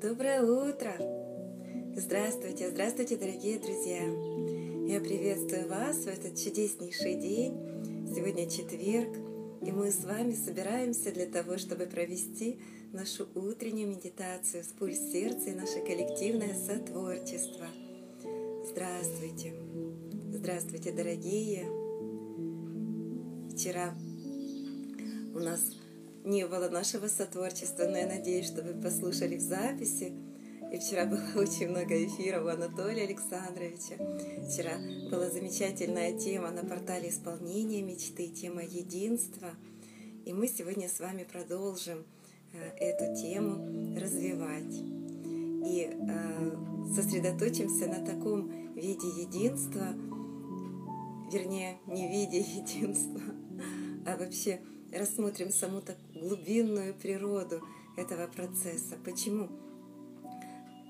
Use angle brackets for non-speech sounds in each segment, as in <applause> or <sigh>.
Доброе утро! Здравствуйте, здравствуйте, дорогие друзья! Я приветствую вас в этот чудеснейший день. Сегодня четверг, и мы с вами собираемся для того, чтобы провести нашу утреннюю медитацию с пульс сердца и наше коллективное сотворчество. Здравствуйте! Здравствуйте, дорогие! Вчера у нас не было нашего сотворчества, но я надеюсь, что вы послушали в записи. И вчера было <laughs> очень много эфиров у Анатолия Александровича. Вчера была замечательная тема на портале исполнения мечты, тема единства. И мы сегодня с вами продолжим э, эту тему развивать. И э, сосредоточимся на таком виде единства, вернее, не виде <laughs> единства, а вообще рассмотрим саму так глубинную природу этого процесса. Почему?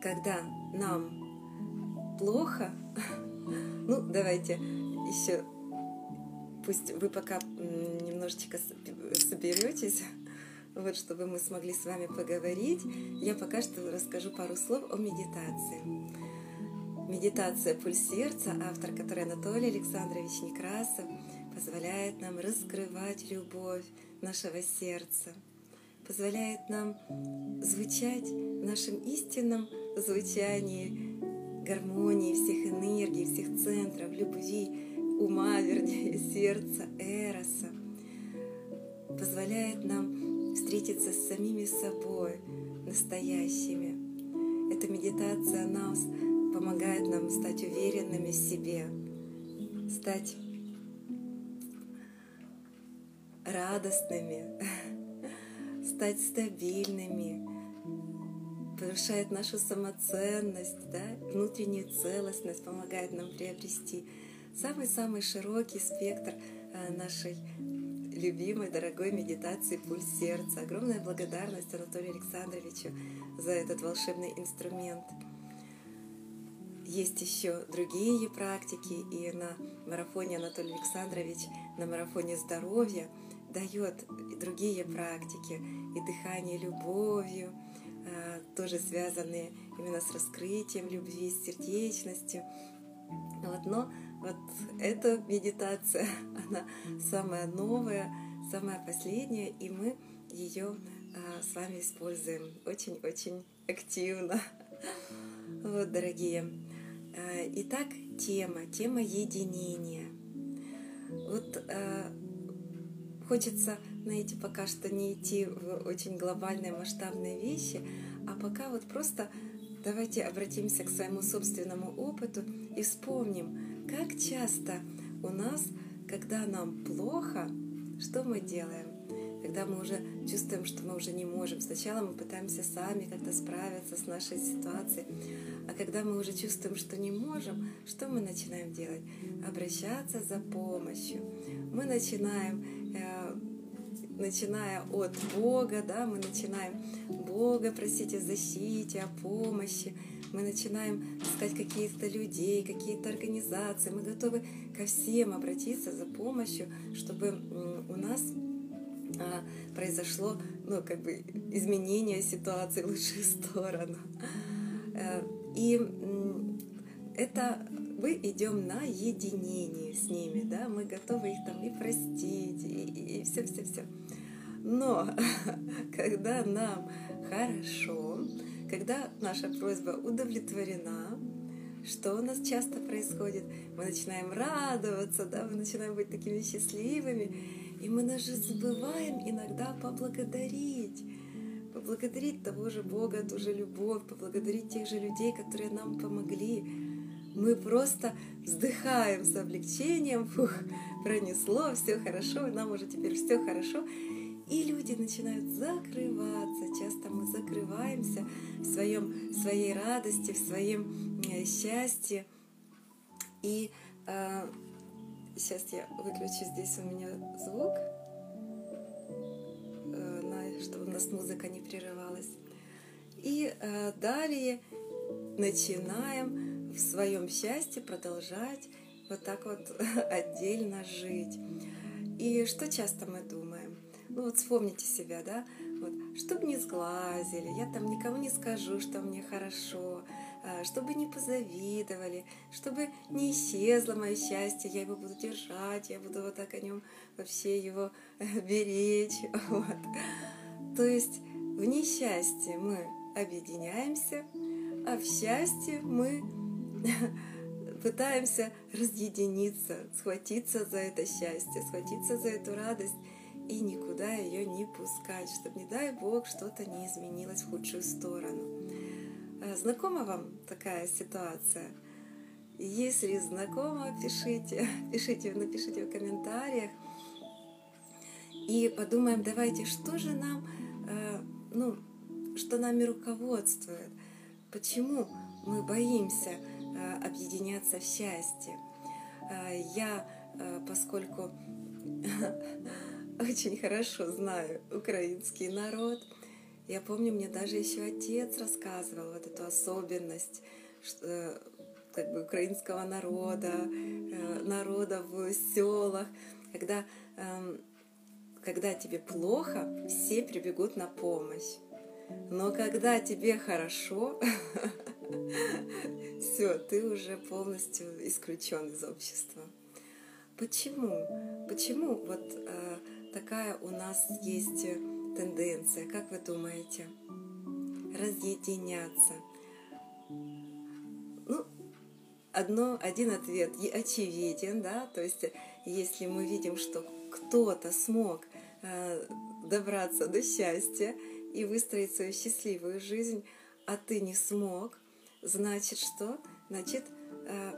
Когда нам плохо, <laughs> ну давайте еще, пусть вы пока немножечко соберетесь, <laughs> вот чтобы мы смогли с вами поговорить, я пока что расскажу пару слов о медитации. Медитация «Пульс сердца», автор которой Анатолий Александрович Некрасов – позволяет нам раскрывать любовь нашего сердца, позволяет нам звучать в нашем истинном звучании гармонии всех энергий, всех центров, любви, ума, <laughs> вернее, сердца, эроса, позволяет нам встретиться с самими собой, настоящими. Эта медитация нас помогает нам стать уверенными в себе, стать радостными, стать стабильными, повышает нашу самоценность, да, внутреннюю целостность, помогает нам приобрести самый-самый широкий спектр э, нашей любимой, дорогой медитации «Пульс сердца». Огромная благодарность Анатолию Александровичу за этот волшебный инструмент. Есть еще другие практики, и на марафоне Анатолий Александрович, на марафоне здоровья – дает и другие практики, и дыхание любовью, а, тоже связанные именно с раскрытием любви, с сердечностью. Вот, но вот эта медитация, <laughs> она самая новая, самая последняя, и мы ее а, с вами используем очень-очень активно. <laughs> Вот, дорогие. А, итак, тема, тема единения. Вот Хочется, знаете, пока что не идти в очень глобальные масштабные вещи, а пока вот просто давайте обратимся к своему собственному опыту и вспомним, как часто у нас, когда нам плохо, что мы делаем? Когда мы уже чувствуем, что мы уже не можем. Сначала мы пытаемся сами как-то справиться с нашей ситуацией, а когда мы уже чувствуем, что не можем, что мы начинаем делать? Обращаться за помощью. Мы начинаем начиная от Бога, да, мы начинаем Бога просить о защите, о помощи, мы начинаем искать каких-то людей, какие-то организации, мы готовы ко всем обратиться за помощью, чтобы у нас а, произошло ну, как бы изменение ситуации в лучшую сторону. Э, и это мы идем на единение с ними, да, мы готовы их там и простить, и все-все-все. Но <laughs> когда нам хорошо, когда наша просьба удовлетворена, что у нас часто происходит? Мы начинаем радоваться, да, мы начинаем быть такими счастливыми, и мы даже забываем иногда поблагодарить поблагодарить того же Бога, ту же любовь, поблагодарить тех же людей, которые нам помогли, мы просто вздыхаем с облегчением, фух, пронесло, все хорошо, нам уже теперь все хорошо. И люди начинают закрываться. Часто мы закрываемся в, своем, в своей радости, в своем э, счастье. И э, сейчас я выключу здесь у меня звук, э, чтобы у нас музыка не прерывалась. И э, далее начинаем в своем счастье продолжать вот так вот <laughs> отдельно жить. И что часто мы думаем? Ну вот вспомните себя, да? Вот, чтобы не сглазили, я там никому не скажу, что мне хорошо, а, чтобы не позавидовали, чтобы не исчезло мое счастье, я его буду держать, я буду вот так о нем вообще его <laughs> беречь. <laughs> Вот. То есть в несчастье мы объединяемся, а в счастье мы <laughs> пытаемся разъединиться, схватиться за это счастье, схватиться за эту радость и никуда ее не пускать, чтобы, не дай Бог, что-то не изменилось в худшую сторону. А знакома вам такая ситуация? Если знакомо, пишите, <laughs> пишите, напишите в комментариях. И подумаем, давайте, что же нам, э, ну, что нами руководствует? Почему мы боимся э, объединяться в счастье? Э, я, поскольку <laughs> очень хорошо знаю украинский народ. Я помню, мне даже еще отец рассказывал вот эту особенность что, как бы украинского народа, э, народа в селах, когда, э, когда тебе плохо, все прибегут на помощь. Но когда тебе хорошо, <laughs> все, ты уже полностью исключен из общества. Почему? Почему вот э, такая у нас есть тенденция, как вы думаете? Разъединяться. Ну, одно, один ответ очевиден, да, то есть если мы видим, что кто-то смог э, добраться до счастья и выстроить свою счастливую жизнь, а ты не смог, значит что? Значит, э,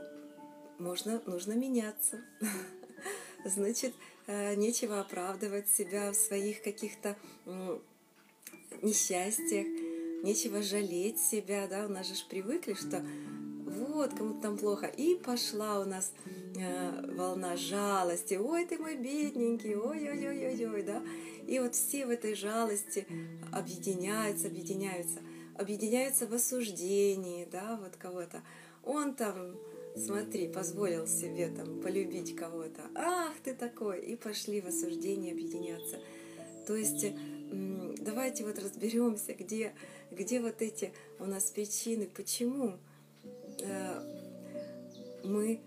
можно, нужно меняться. <laughs> Значит, Э, нечего оправдывать себя в своих каких-то несчастьях, нечего жалеть себя, да, у нас же привыкли, что вот, кому-то там плохо. И пошла у нас э, волна жалости. Ой, ты мой бедненький, ой-ой-ой-ой-ой, да. И вот все в этой жалости объединяются, объединяются, объединяются в осуждении, да, вот кого-то. Он там смотри, позволил себе там полюбить кого-то, ах ты такой, и пошли в осуждение объединяться. То есть давайте вот разберемся, где, где вот эти у нас причины, почему мы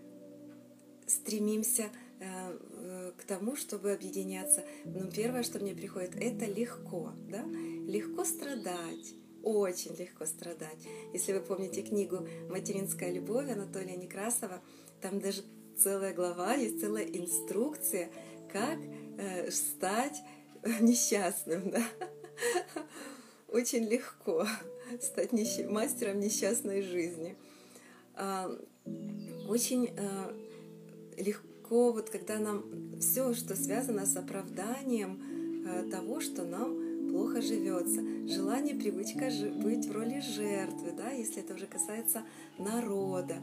стремимся э, к тому, чтобы объединяться. Ну, первое, что мне приходит, это легко, да? Легко страдать, очень легко страдать. Если вы помните книгу «Материнская любовь» Анатолия Некрасова, там даже целая глава, есть целая инструкция, как э, стать <laughs> несчастным. Да? <laughs> Очень легко стать несч... мастером несчастной жизни. А, очень э, легко, вот когда нам все, что связано с оправданием э, того, что нам плохо живется, желание, привычка быть в роли жертвы, да, если это уже касается народа.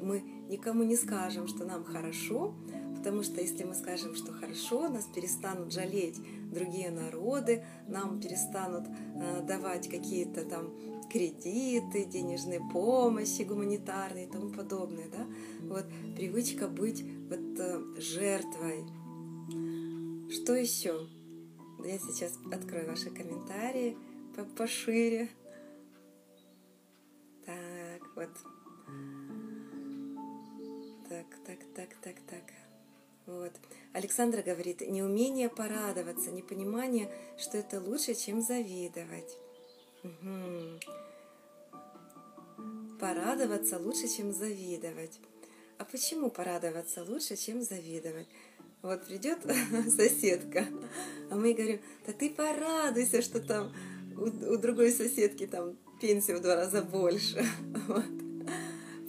Мы никому не скажем, что нам хорошо, потому что если мы скажем, что хорошо, нас перестанут жалеть другие народы, нам перестанут э, давать какие-то там кредиты, денежные помощи гуманитарные и тому подобное. Да? Вот привычка быть вот э, жертвой. Что еще? Я сейчас открою ваши комментарии пошире. Так, вот. Так, так, так, так, так. Вот. Александра говорит, неумение порадоваться, непонимание, что это лучше, чем завидовать. Угу. Порадоваться лучше, чем завидовать. А почему порадоваться лучше, чем завидовать? Вот придет <laughs> соседка, а мы говорим, да ты порадуйся, что там у, у другой соседки там пенсия в два раза больше. <laughs> Вот.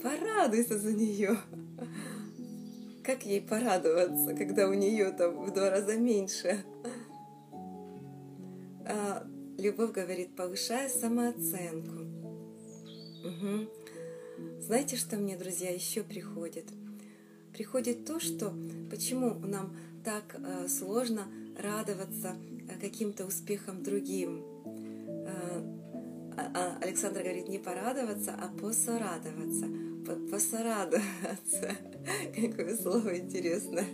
Порадуйся за нее. Как ей порадоваться, когда у нее там в два раза меньше? А, любовь говорит, повышая самооценку. Угу. Знаете, что мне, друзья, еще приходит? приходит то, что почему нам так э, сложно радоваться э, каким-то успехам другим. Э, а, а Александр говорит не порадоваться, а посорадоваться. Посорадоваться. <laughs> Какое слово интересное.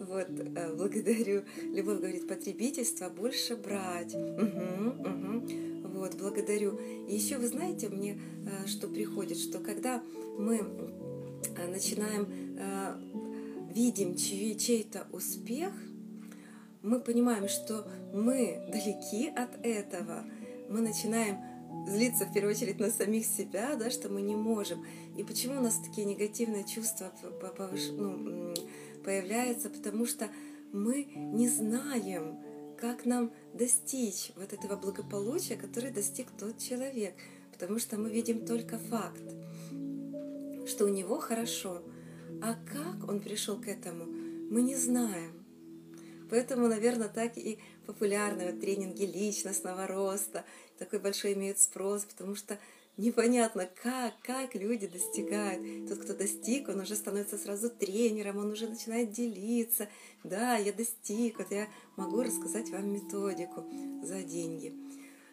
Вот, э, благодарю. Любовь говорит, потребительство больше брать. Угу, угу. Вот, благодарю. И еще вы знаете, мне э, что приходит, что когда мы э, начинаем видим чей-то успех, мы понимаем, что мы далеки от этого, мы начинаем злиться в первую очередь на самих себя, да, что мы не можем. И почему у нас такие негативные чувства ну, появляются? Потому что мы не знаем, как нам достичь вот этого благополучия, который достиг тот человек. Потому что мы видим только факт, что у него хорошо. А как он пришел к этому, мы не знаем. Поэтому, наверное, так и популярны вот тренинги личностного роста, такой большой имеют спрос, потому что непонятно, как, как люди достигают. Тот, кто достиг, он уже становится сразу тренером, он уже начинает делиться. Да, я достиг, вот я могу рассказать вам методику за деньги.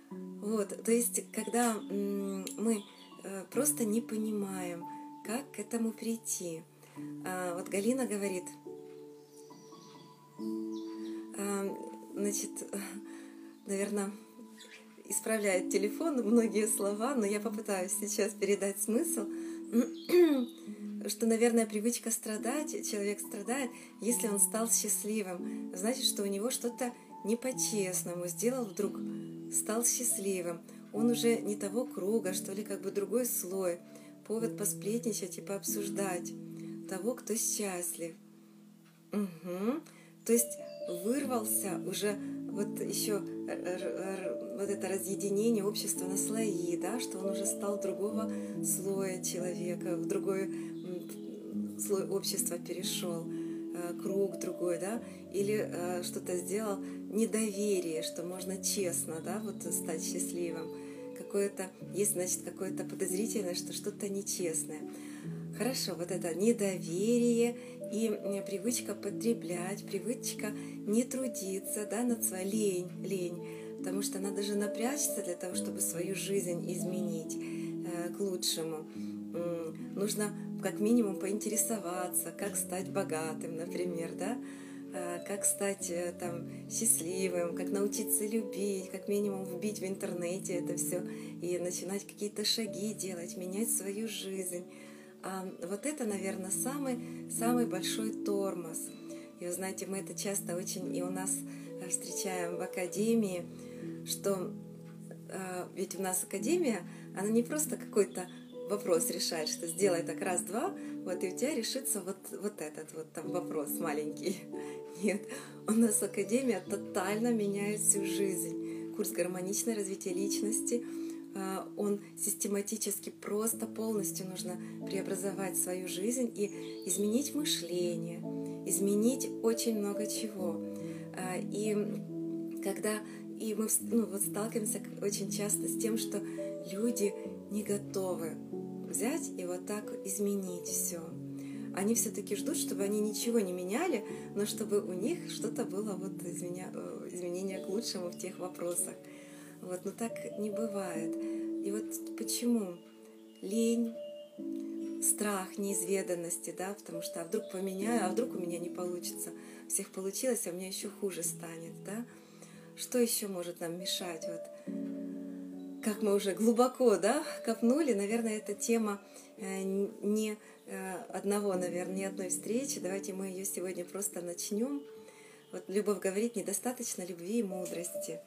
Вот, то есть, когда мы э, просто не понимаем, как к этому прийти. А, вот Галина говорит, значит, <laughs> наверное, исправляет телефон многие слова, но я попытаюсь сейчас передать смысл, <clears throat> что, наверное, привычка страдать, человек страдает, если он стал счастливым, значит, что у него что-то не по-честному сделал вдруг, стал счастливым. Он уже не того круга, что ли, как бы другой слой. Повод посплетничать и пообсуждать того, кто счастлив. Угу. То есть вырвался уже вот еще вот это разъединение общества на слои, да, что он уже стал другого слоя человека, в другой слой общества перешел, э, круг другой, да, или э, что-то сделал недоверие, что можно честно, да, вот стать счастливым. Какое-то, есть, значит, какое-то подозрительное, что что-то нечестное. Хорошо, вот это недоверие и привычка потреблять, привычка не трудиться, да, над своей лень, лень, потому что надо же напрячься для того, чтобы свою жизнь изменить э, к лучшему. Нужно как минимум поинтересоваться, как стать богатым, например, да, э, как стать э, там счастливым, как научиться любить, как минимум вбить в интернете это все и начинать какие-то шаги делать, менять свою жизнь. А вот это, наверное, самый, самый большой тормоз. И вы знаете, мы это часто очень и у нас э, встречаем в академии, что э, ведь у нас академия, она не просто какой-то вопрос решает, что сделай так раз-два, вот и у тебя решится вот, вот этот вот там вопрос маленький. <laughs> Нет, у нас академия тотально меняет всю жизнь. Курс гармоничное развитие личности – он систематически просто полностью нужно преобразовать свою жизнь и изменить мышление, изменить очень много чего. А, и когда и мы ну, вот сталкиваемся очень часто с тем, что люди не готовы взять и вот так изменить все. Они все-таки ждут, чтобы они ничего не меняли, но чтобы у них что-то было вот изменя... Э, изменение к лучшему в тех вопросах. Вот, но так не бывает. И вот почему лень, страх неизведанности, да, потому что а вдруг поменяю, а вдруг у меня не получится. У всех получилось, а у меня еще хуже станет, да. Что еще может нам мешать? Вот как мы уже глубоко, да, копнули, наверное, эта тема э, не э, одного, наверное, не одной встречи. Давайте мы ее сегодня просто начнем. Вот любовь говорит, недостаточно любви и мудрости.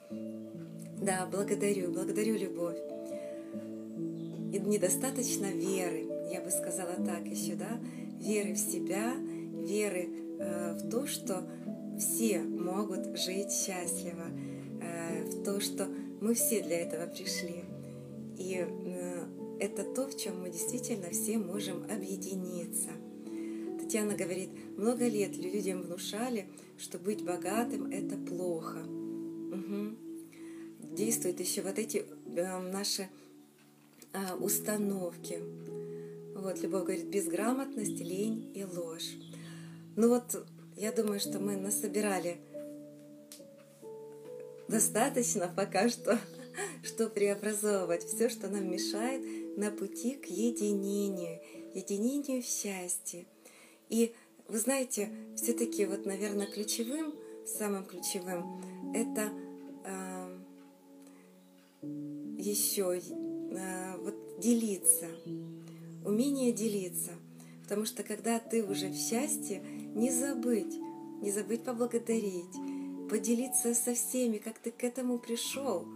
Да, благодарю, благодарю любовь. И недостаточно веры, я бы сказала так еще, да, веры в себя, веры э, в то, что все могут жить счастливо, э, в то, что мы все для этого пришли. И э, это то, в чем мы действительно все можем объединиться. Татьяна говорит, много лет людям внушали, что быть богатым – это плохо. Угу действуют еще вот эти э, наши э, установки. Вот, Любовь говорит, безграмотность, лень и ложь. Ну вот, я думаю, что мы насобирали достаточно пока что, <laughs> что преобразовывать все, что нам мешает на пути к единению, единению в счастье. И вы знаете, все-таки вот, наверное, ключевым, самым ключевым, это э, еще э, вот делиться, умение делиться. Потому что когда ты уже в счастье, не забыть, не забыть поблагодарить, поделиться со всеми, как ты к этому пришел.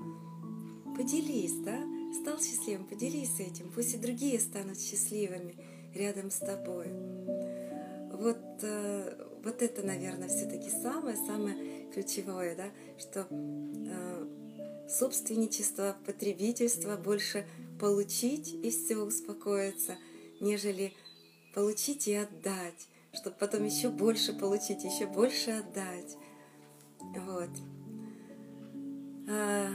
Поделись, да? Стал счастливым, поделись этим. Пусть и другие станут счастливыми рядом с тобой. Вот, э, вот это, наверное, все-таки самое-самое ключевое, да, что э, собственничество, потребительство больше получить и все успокоиться, нежели получить и отдать, чтобы потом еще больше получить, еще больше отдать. Вот. А,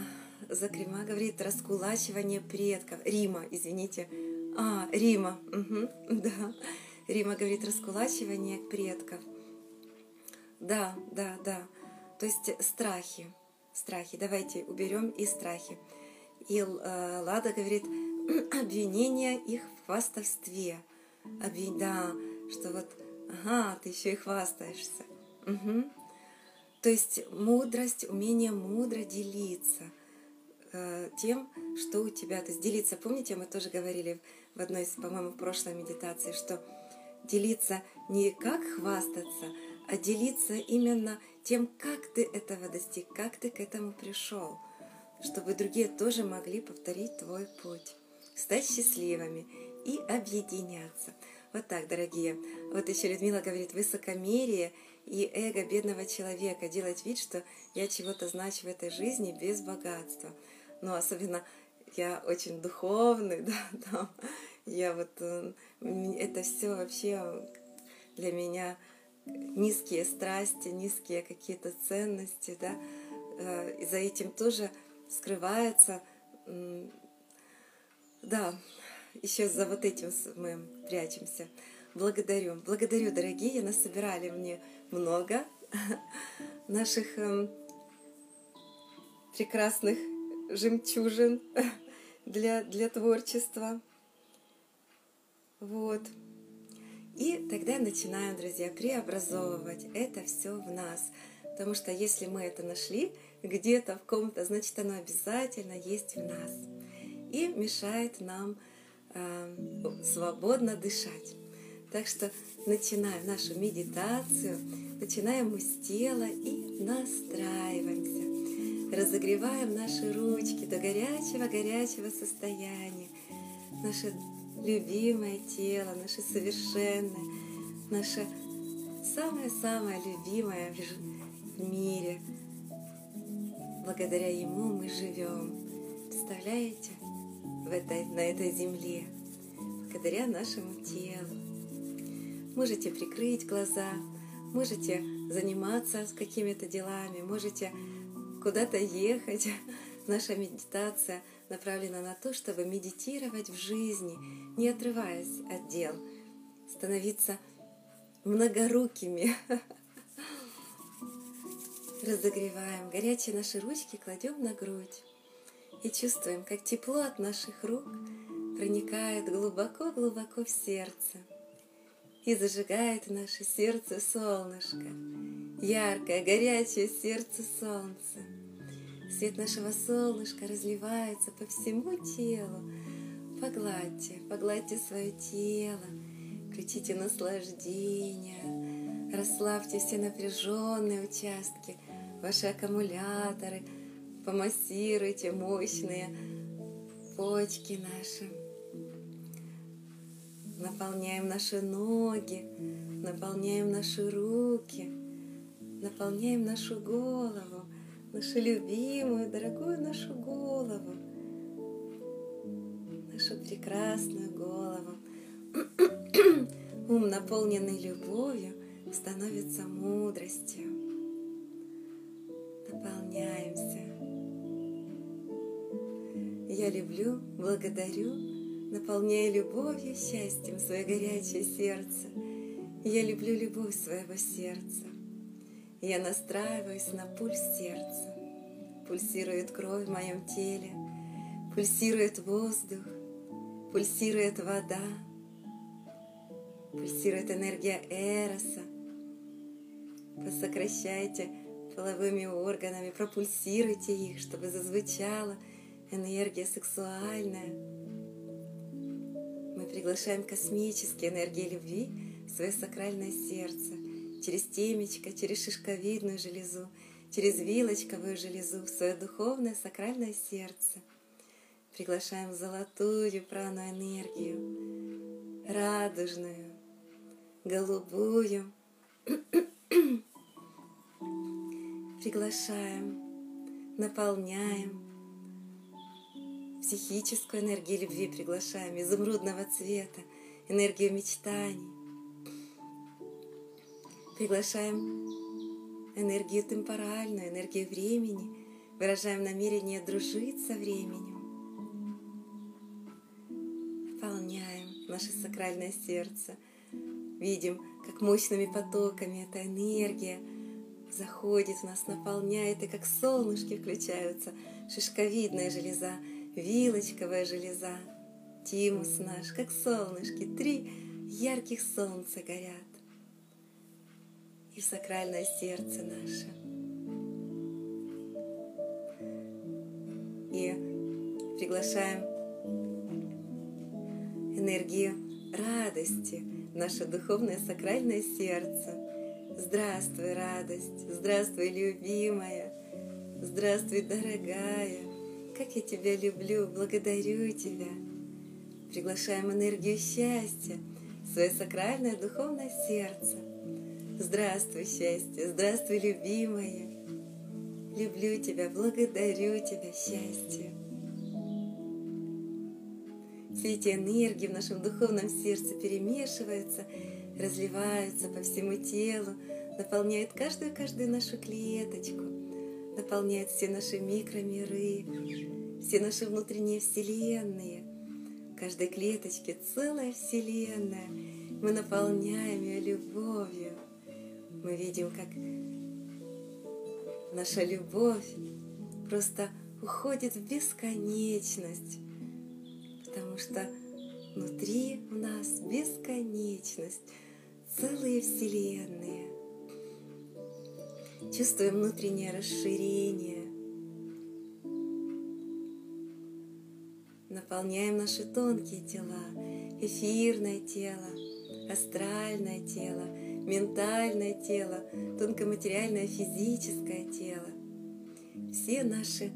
Закрема говорит раскулачивание предков. Рима, извините. А, Рима. Угу, <laughs> да. Рима говорит раскулачивание предков. Да, да, да. То есть страхи. Страхи. Давайте уберем и страхи. И э, Лада говорит <clears throat> обвинение их в хвастовстве. Обвин... Да, что вот, ага, ты еще и хвастаешься. Угу. То есть мудрость, умение мудро делиться э, тем, что у тебя. То есть делиться, помните, мы тоже говорили в одной из, по-моему, прошлой медитации, что делиться не как хвастаться, а делиться именно тем, как ты этого достиг, как ты к этому пришел, чтобы другие тоже могли повторить твой путь, стать счастливыми и объединяться. Вот так, дорогие. Вот еще Людмила говорит, высокомерие – и эго бедного человека, делать вид, что я чего-то значу в этой жизни без богатства. Но особенно я очень духовный, <laughs> да, там, я вот, э, это все вообще для меня низкие страсти, низкие какие-то ценности, да, э, и за этим тоже скрывается, да, еще за вот этим мы прячемся. Благодарю, благодарю, дорогие, насобирали мне много <laughs> наших эм, прекрасных жемчужин <laughs> для, для творчества. Вот. И тогда начинаем, друзья, преобразовывать это все в нас. Потому что если мы это нашли где-то в ком-то, значит оно обязательно есть в нас. И мешает нам э, свободно дышать. Так что начинаем нашу медитацию, начинаем мы с тела и настраиваемся. Разогреваем наши ручки до горячего-горячего состояния. Наше любимое тело, наше совершенное, наше самое-самое любимое в мире. Благодаря ему мы живем. Представляете? В этой, на этой земле. Благодаря нашему телу. Можете прикрыть глаза, можете заниматься с какими-то делами, можете куда-то ехать. <laughs> Наша медитация направлена на то, чтобы медитировать в жизни, не отрываясь от дел, становиться многорукими. <laughs> Разогреваем горячие наши ручки, кладем на грудь и чувствуем, как тепло от наших рук проникает глубоко-глубоко в сердце – и зажигает наше сердце солнышко, яркое, горячее сердце солнца. Свет нашего солнышка разливается по всему телу. Погладьте, погладьте свое тело, включите наслаждение, расслабьте все напряженные участки, ваши аккумуляторы, помассируйте мощные почки наши. Наполняем наши ноги, наполняем наши руки, наполняем нашу голову, нашу любимую, дорогую нашу голову, нашу прекрасную голову. Ум, наполненный любовью, становится мудростью. Наполняемся. Я люблю, благодарю наполняя любовью, счастьем свое горячее сердце. Я люблю любовь своего сердца. Я настраиваюсь на пульс сердца. Пульсирует кровь в моем теле, пульсирует воздух, пульсирует вода. Пульсирует энергия Эроса. Посокращайте половыми органами, пропульсируйте их, чтобы зазвучала энергия сексуальная. Мы приглашаем космические энергии любви в свое сакральное сердце, через темечко, через шишковидную железу, через вилочковую железу в свое духовное сакральное сердце. Приглашаем золотую прану энергию, радужную, голубую. <clears throat> Приглашаем, наполняем психическую энергию любви приглашаем, изумрудного цвета, энергию мечтаний. Приглашаем энергию темпоральную, энергию времени, выражаем намерение дружить со временем. Наполняем наше сакральное сердце. Видим, как мощными потоками эта энергия заходит в нас, наполняет, и как солнышки включаются, шишковидная железа, вилочковая железа, тимус наш, как солнышки, три ярких солнца горят. И сакральное сердце наше. И приглашаем энергию радости в наше духовное сакральное сердце. Здравствуй, радость! Здравствуй, любимая! Здравствуй, дорогая! Как я тебя люблю, благодарю тебя. Приглашаем энергию счастья в свое сакральное духовное сердце. Здравствуй, счастье, здравствуй, любимая. Люблю тебя, благодарю тебя, счастье. Все эти энергии в нашем духовном сердце перемешиваются, разливаются по всему телу, наполняют каждую-каждую нашу клеточку – наполняет все наши микромиры, все наши внутренние вселенные. В каждой клеточке целая вселенная. Мы наполняем ее любовью. Мы видим, как наша любовь просто уходит в бесконечность, потому что внутри у нас бесконечность, целые вселенные. Чувствуем внутреннее расширение. Наполняем наши тонкие тела, эфирное тело, астральное тело, ментальное тело, тонкоматериальное физическое тело. Все наши,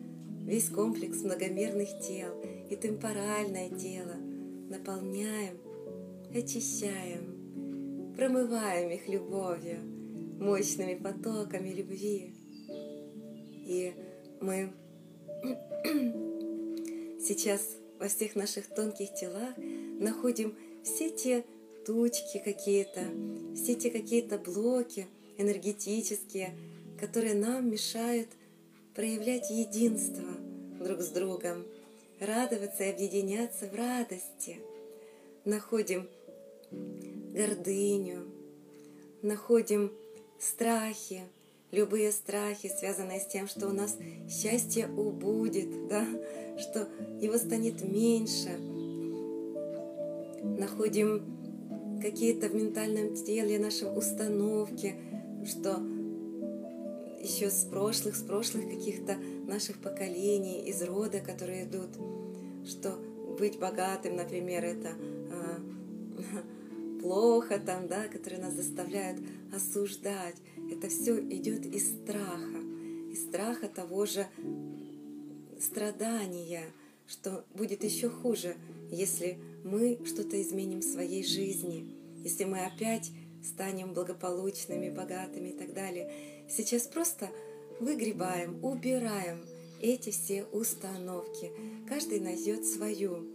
весь комплекс многомерных тел и темпоральное тело наполняем, очищаем, промываем их любовью – мощными потоками любви. И мы <clears throat> сейчас во всех наших тонких телах находим все те тучки какие-то, все те какие-то блоки энергетические, которые нам мешают проявлять единство друг с другом, радоваться и объединяться в радости. Находим гордыню, находим страхи, любые страхи, связанные с тем, что у нас счастье убудет, да, что его станет меньше. Находим какие-то в ментальном теле наши установки, что еще с прошлых, с прошлых каких-то наших поколений, из рода, которые идут, что быть богатым, например, это а, <laughs> плохо там, да, которые нас заставляют осуждать. Это все идет из страха, из страха того же страдания, что будет еще хуже, если мы что-то изменим в своей жизни, если мы опять станем благополучными, богатыми и так далее. Сейчас просто выгребаем, убираем эти все установки. Каждый найдет свою.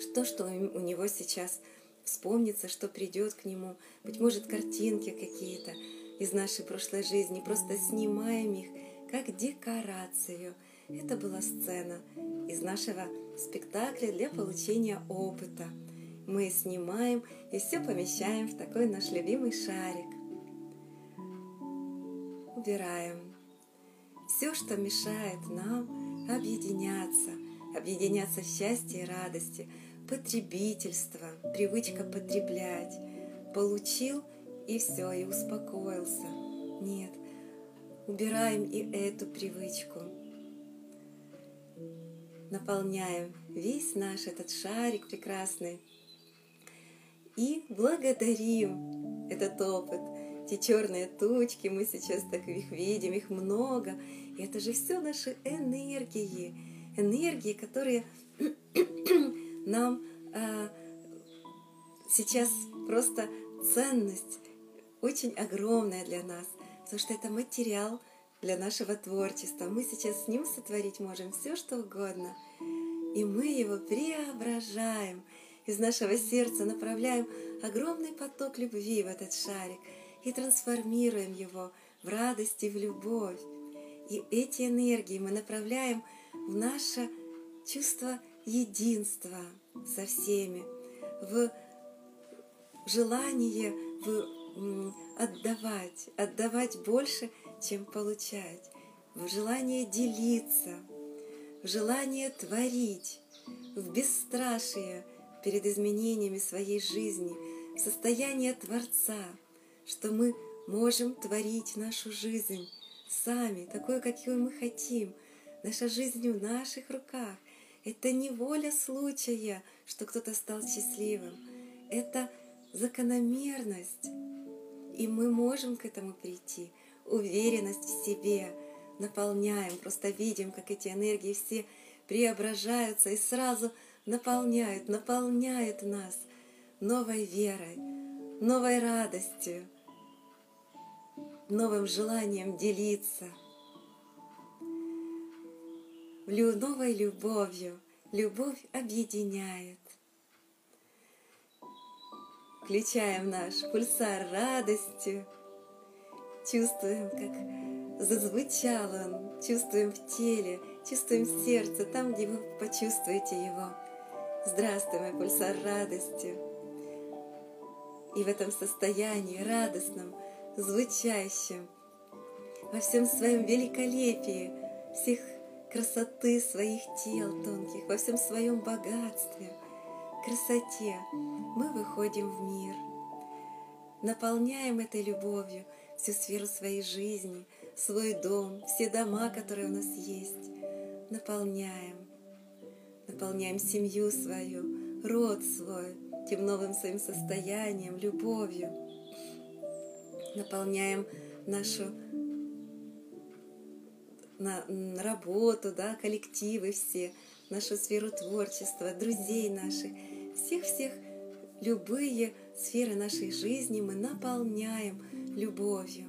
Что, что у него сейчас вспомнится, что придет к нему, быть может, картинки какие-то из нашей прошлой жизни, просто снимаем их как декорацию. Это была сцена из нашего спектакля для получения опыта. Мы снимаем и все помещаем в такой наш любимый шарик. Убираем все, что мешает нам объединяться, объединяться в счастье и радости – потребительство, привычка потреблять, получил и все, и успокоился. Нет, убираем и эту привычку. Наполняем весь наш этот шарик прекрасный и благодарим этот опыт. Эти черные тучки, мы сейчас так их видим, их много. И это же все наши энергии, энергии, которые <clears throat> нам а, сейчас просто ценность очень огромная для нас, потому что это материал для нашего творчества. Мы сейчас с ним сотворить можем все, что угодно. И мы его преображаем – из нашего сердца направляем огромный поток любви в этот шарик и трансформируем его в радость и в любовь. И эти энергии мы направляем в наше чувство единства со всеми, в желание в отдавать, отдавать больше, чем получать, в желание делиться, в желание творить, в бесстрашие – перед изменениями своей жизни, в состояние Творца, что мы можем творить нашу жизнь сами, такой, какую мы хотим. Наша жизнь в наших руках. Это не воля случая, что кто-то стал счастливым. Это закономерность. И мы можем к этому прийти. Уверенность в себе наполняем, просто видим, как эти энергии все преображаются и сразу – наполняет, наполняет нас новой верой, новой радостью, новым желанием делиться, новой любовью. Любовь объединяет. Включаем наш пульсар радости, чувствуем, как зазвучал он, чувствуем в теле, чувствуем в сердце, там, где вы почувствуете его – Здравствуй, мой пульсар радости. И в этом состоянии радостном, звучащем, во всем своем великолепии, всех красоты своих тел тонких, во всем своем богатстве, красоте, мы выходим в мир, наполняем этой любовью всю сферу своей жизни, свой дом, все дома, которые у нас есть, наполняем. Наполняем семью свою, род свой тем новым своим состоянием, любовью. Наполняем нашу на, работу, да, коллективы все, нашу сферу творчества, друзей наших, всех-всех, любые сферы нашей жизни мы наполняем любовью.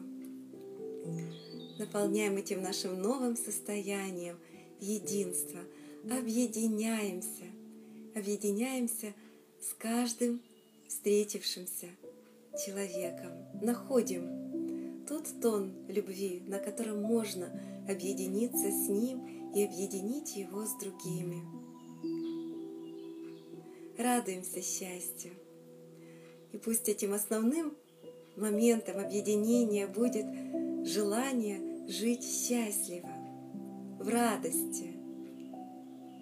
Наполняем этим нашим новым состоянием единства – объединяемся, объединяемся с каждым встретившимся человеком, находим тот тон любви, на котором можно объединиться с ним и объединить его с другими. Радуемся счастью. И пусть этим основным моментом объединения будет желание жить счастливо, в радости,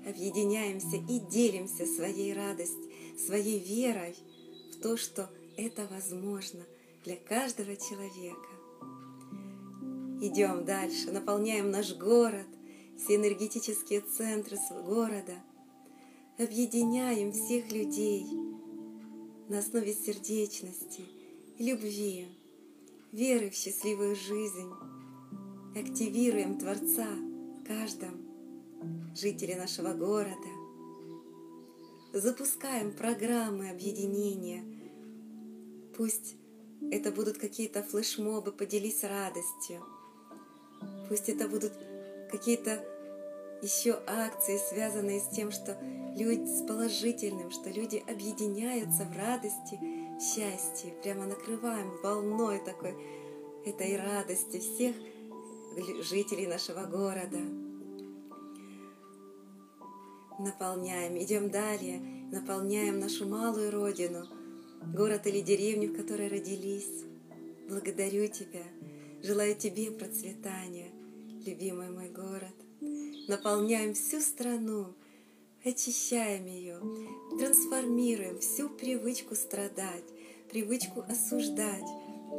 объединяемся и делимся своей радостью, своей верой в то, что это возможно для каждого человека. Идем дальше, наполняем наш город, все энергетические центры города, объединяем всех людей на основе сердечности, любви, веры в счастливую жизнь, активируем Творца в каждом жители нашего города. Запускаем программы объединения. Пусть это будут какие-то флешмобы «Поделись радостью». Пусть это будут какие-то еще акции, связанные с тем, что люди с положительным, что люди объединяются в радости, счастье. Прямо накрываем волной такой этой радости всех жителей нашего города наполняем, идем далее, наполняем нашу малую родину, город или деревню, в которой родились. Благодарю Тебя, желаю Тебе процветания, любимый мой город. Наполняем всю страну, очищаем ее, трансформируем всю привычку страдать, привычку осуждать,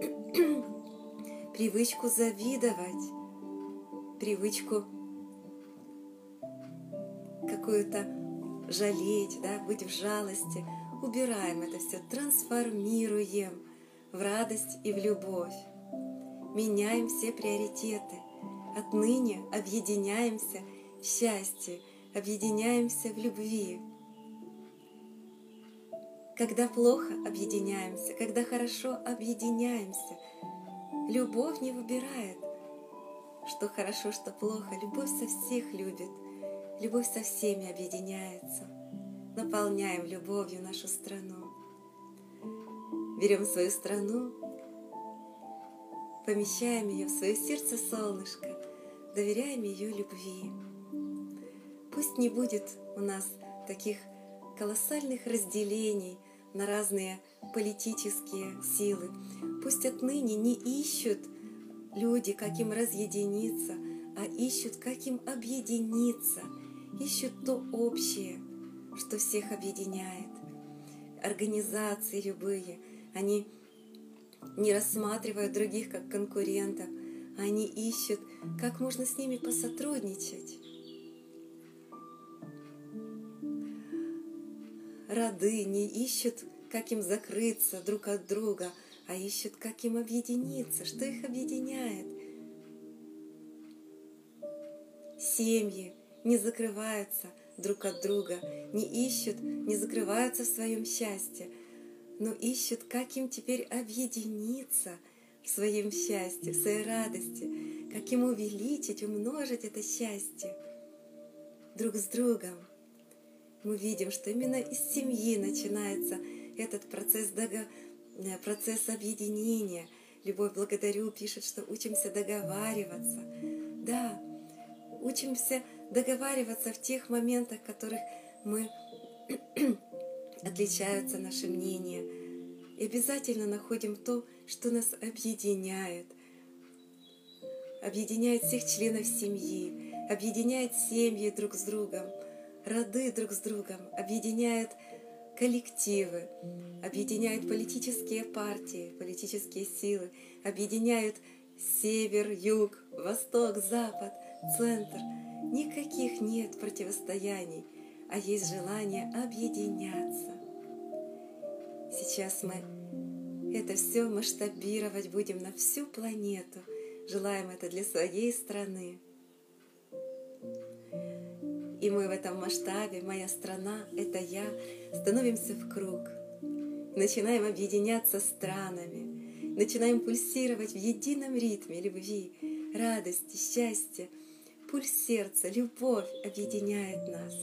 <clears throat> привычку завидовать, привычку какую-то жалеть, да, быть в жалости. Убираем это все, трансформируем в радость и в любовь. Меняем все приоритеты. Отныне объединяемся в счастье, объединяемся в любви. Когда плохо объединяемся, когда хорошо объединяемся, любовь не выбирает, что хорошо, что плохо. Любовь со всех любит, любовь со всеми объединяется. Наполняем любовью нашу страну. Берем свою страну, помещаем ее в свое сердце солнышко, доверяем ее любви. Пусть не будет у нас таких колоссальных разделений на разные политические силы. Пусть отныне не ищут люди, как им разъединиться, а ищут, как им объединиться, ищут то общее, что всех объединяет. Организации любые, они не рассматривают других как конкурентов, они ищут, как можно с ними посотрудничать. Роды не ищут, как им закрыться друг от друга, а ищут, как им объединиться, что их объединяет. Семьи не закрываются друг от друга, не ищут, не закрываются в своем счастье, но ищут, как им теперь объединиться в своем счастье, в своей радости, как им увеличить, умножить это счастье друг с другом. Мы видим, что именно из семьи начинается этот процесс, дого... Э, процесс объединения. Любовь благодарю пишет, что учимся договариваться. Да, учимся договариваться в тех моментах, в которых мы <clears throat> отличаются наши мнения. И обязательно находим то, что нас объединяет. Объединяет всех членов семьи, объединяет семьи друг с другом, роды друг с другом, объединяет коллективы, объединяют политические партии, политические силы, объединяют север, юг, восток, запад, центр. Никаких нет противостояний – а есть желание объединяться. Сейчас мы это все масштабировать будем на всю планету. Желаем это для своей страны. И мы в этом масштабе, моя страна, это я, становимся в круг. Начинаем объединяться странами, начинаем пульсировать в едином ритме любви, радости, счастья. Пульс сердца, любовь объединяет нас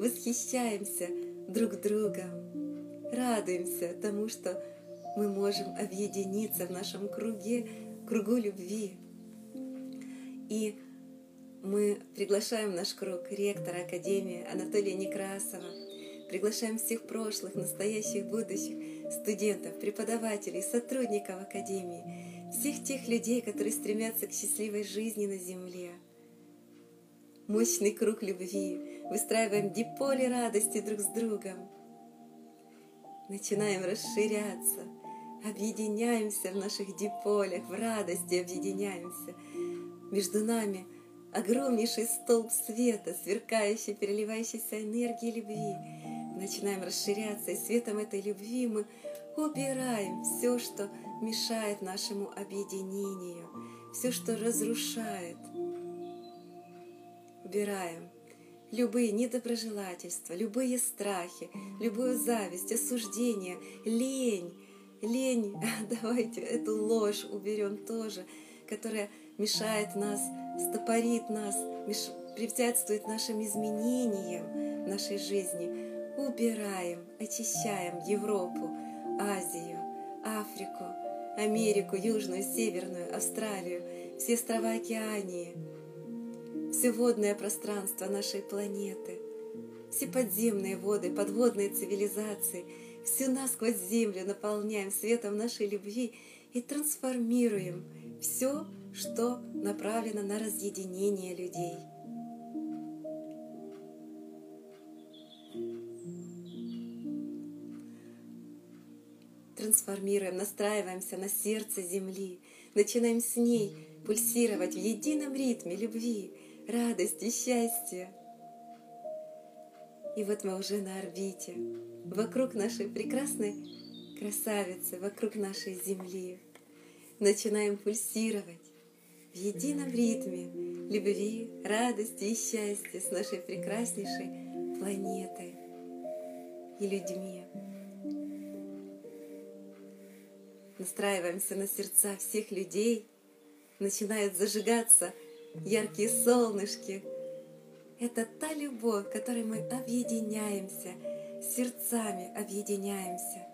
восхищаемся друг другом, радуемся тому, что мы можем объединиться в нашем круге, кругу любви. И мы приглашаем наш круг ректора Академии Анатолия Некрасова, приглашаем всех прошлых, настоящих, будущих студентов, преподавателей, сотрудников Академии, всех тех людей, которые стремятся к счастливой жизни на Земле. Мощный круг любви, выстраиваем диполи радости друг с другом. Начинаем расширяться, объединяемся в наших диполях, в радости объединяемся. Между нами огромнейший столб света, сверкающий, переливающийся энергией любви. Начинаем расширяться, и светом этой любви мы убираем все, что мешает нашему объединению, все, что разрушает. Убираем любые недоброжелательства, любые страхи, любую зависть, осуждение, лень. Лень, <laughs> давайте эту ложь уберем тоже, которая мешает нас, стопорит нас, меш... препятствует нашим изменениям нашей жизни. Убираем, очищаем Европу, Азию, Африку, Америку, Южную, Северную, Австралию, все острова Океании – все водное пространство нашей планеты, все подземные воды, подводные цивилизации, всю насквозь землю наполняем светом нашей любви и трансформируем все, что направлено на разъединение людей. трансформируем, настраиваемся на сердце Земли, начинаем с ней пульсировать в едином ритме любви, радости, счастья. И вот мы уже на орбите, вокруг нашей прекрасной красавицы, вокруг нашей Земли. Начинаем пульсировать в едином ритме любви, радости и счастья с нашей прекраснейшей планетой и людьми. Настраиваемся на сердца всех людей, начинают зажигаться яркие солнышки. Это та любовь, которой мы объединяемся, сердцами объединяемся.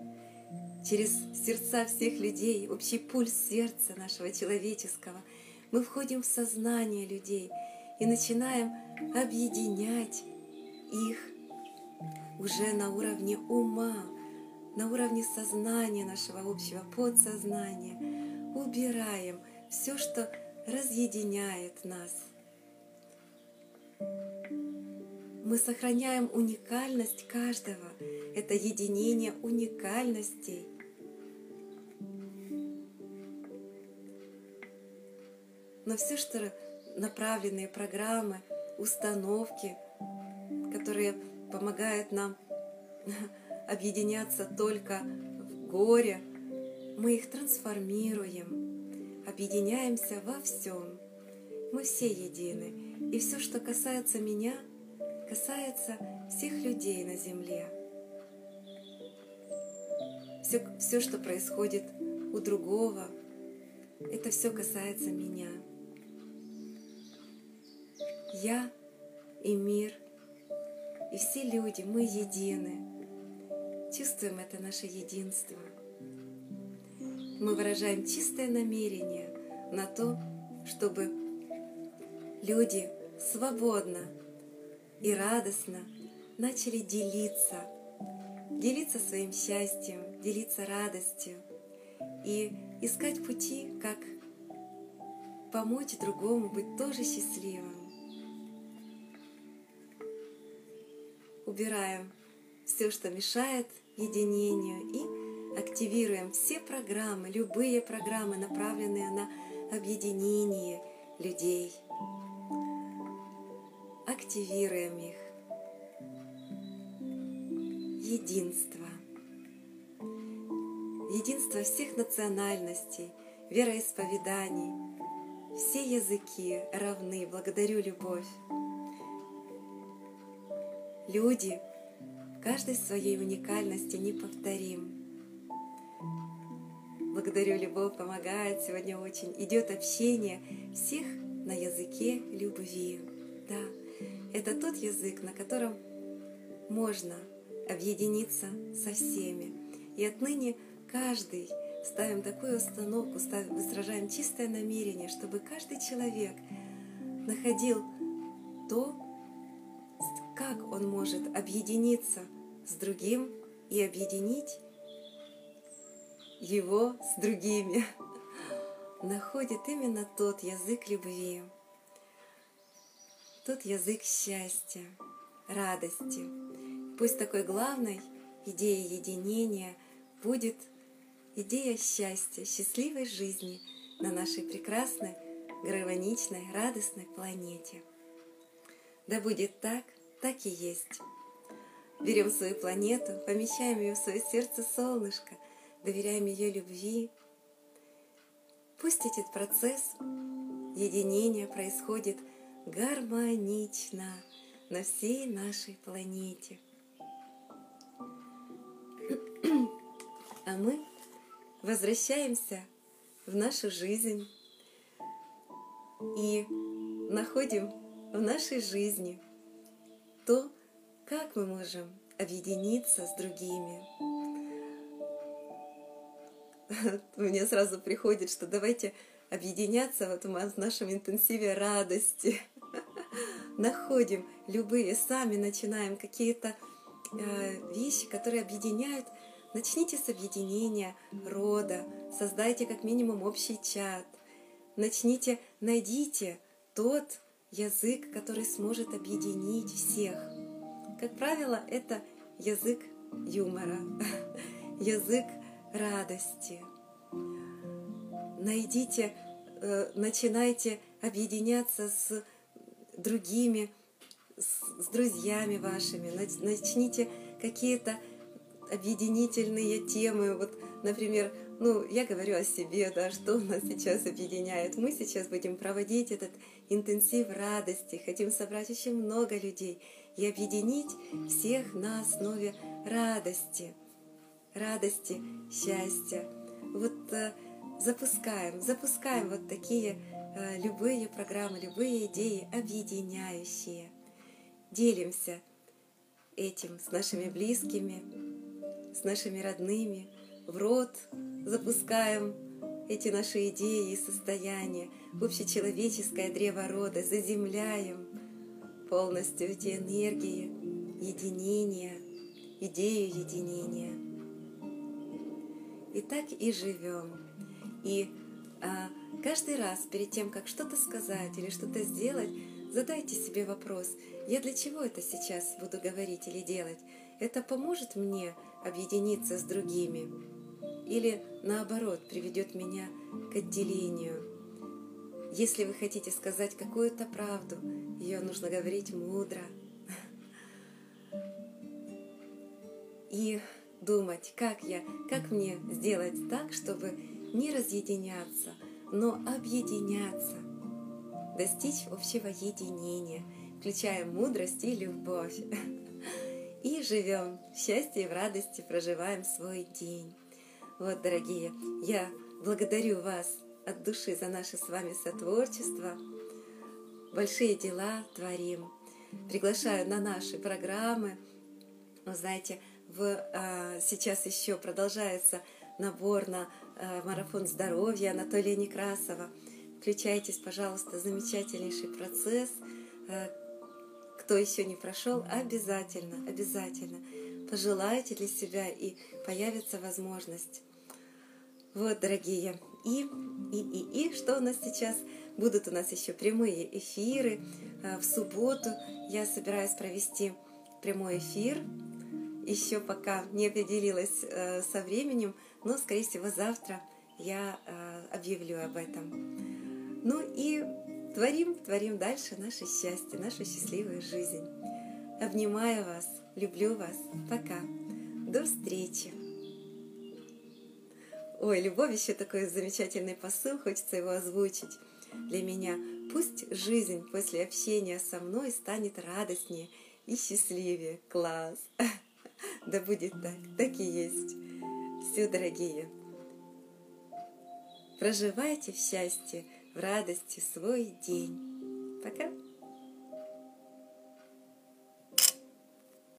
Через сердца всех людей, общий пульс сердца нашего человеческого, мы входим в сознание людей и начинаем объединять их уже на уровне ума, на уровне сознания нашего общего подсознания. Убираем все, что разъединяет нас. Мы сохраняем уникальность каждого. Это единение уникальностей. Но все, что направленные программы, установки, которые помогают нам <laughs> объединяться только в горе, мы их трансформируем, объединяемся во всем. Мы все едины. И все, что касается меня, касается всех людей на земле. Все, все что происходит у другого, это все касается меня. Я и мир, и все люди, мы едины. Чувствуем это наше единство. Мы выражаем чистое намерение на то, чтобы люди свободно и радостно начали делиться, делиться своим счастьем, делиться радостью и искать пути, как помочь другому быть тоже счастливым. Убираем все, что мешает единению, и активируем все программы, любые программы, направленные на объединение людей. Активируем их. Единство. Единство всех национальностей, вероисповеданий. Все языки равны. Благодарю любовь. Люди каждой своей уникальности неповторим. Благодарю, любовь помогает сегодня очень. Идет общение всех на языке любви. Да, это тот язык, на котором можно объединиться со всеми. И отныне каждый ставим такую установку, ставим, чистое намерение, чтобы каждый человек находил то, как он может объединиться с другим и объединить его с другими, находит именно тот язык любви, тот язык счастья, радости. Пусть такой главной идеей единения будет идея счастья, счастливой жизни на нашей прекрасной, гармоничной, радостной планете. Да будет так, так и есть. Берем свою планету, помещаем ее в свое сердце солнышко, доверяем ее любви. Пусть этот процесс единения происходит гармонично на всей нашей планете. А мы возвращаемся в нашу жизнь и находим в нашей жизни то, как мы можем объединиться с другими? <laughs> Мне сразу приходит, что давайте объединяться вот в нашем интенсиве радости. <laughs> Находим любые, сами начинаем какие-то э, вещи, которые объединяют. Начните с объединения рода, создайте как минимум общий чат. Начните, найдите тот язык, который сможет объединить всех – как правило, это язык юмора, <laughs> язык радости. Найдите, э, начинайте объединяться с другими, с друзьями вашими, начните какие-то объединительные темы. Вот, например, ну, я говорю о себе, да, что нас сейчас объединяет. Мы сейчас будем проводить этот интенсив радости, хотим собрать очень много людей и объединить всех на основе радости, радости, счастья. Вот э, запускаем, запускаем вот такие э, любые программы, любые идеи объединяющие. Делимся этим с нашими близкими, с нашими родными, в рот запускаем эти наши идеи и состояния в общечеловеческое древо рода, заземляем полностью эти энергии единения, идею единения. И так и живем. И а, каждый раз перед тем, как что-то сказать или что-то сделать, задайте себе вопрос, я для чего это сейчас буду говорить или делать? Это поможет мне объединиться с другими? Или наоборот приведет меня к отделению? Если вы хотите сказать какую-то правду, ее нужно говорить мудро. И думать, как я, как мне сделать так, чтобы не разъединяться, но объединяться, достичь общего единения, включая мудрость и любовь <laughs> и живем в счастье и в радости, проживаем свой день. Вот, дорогие, я благодарю вас от души за наше с вами сотворчество. Большие дела творим. Приглашаю на наши программы. Вы знаете, в, а, сейчас еще продолжается набор на а, марафон здоровья Анатолия Некрасова. Включайтесь, пожалуйста, замечательнейший процесс, а, кто еще не прошел, обязательно, обязательно пожелайте для себя, и появится возможность. Вот, дорогие, и, и, и, и, что у нас сейчас? Будут у нас еще прямые эфиры. А, в субботу я собираюсь провести прямой эфир. Еще пока не определилась э, со временем, но, скорее всего, завтра я э, объявлю об этом. Ну и Творим, творим дальше наше счастье, нашу счастливую жизнь. Обнимаю вас, люблю вас. Пока. До встречи. Ой, любовь еще такой замечательный посыл, хочется его озвучить для меня. Пусть жизнь после общения со мной станет радостнее и счастливее. Класс! <laughs> Да будет так, так и есть. Все, дорогие, проживайте в счастье, в радости свой день. Пока!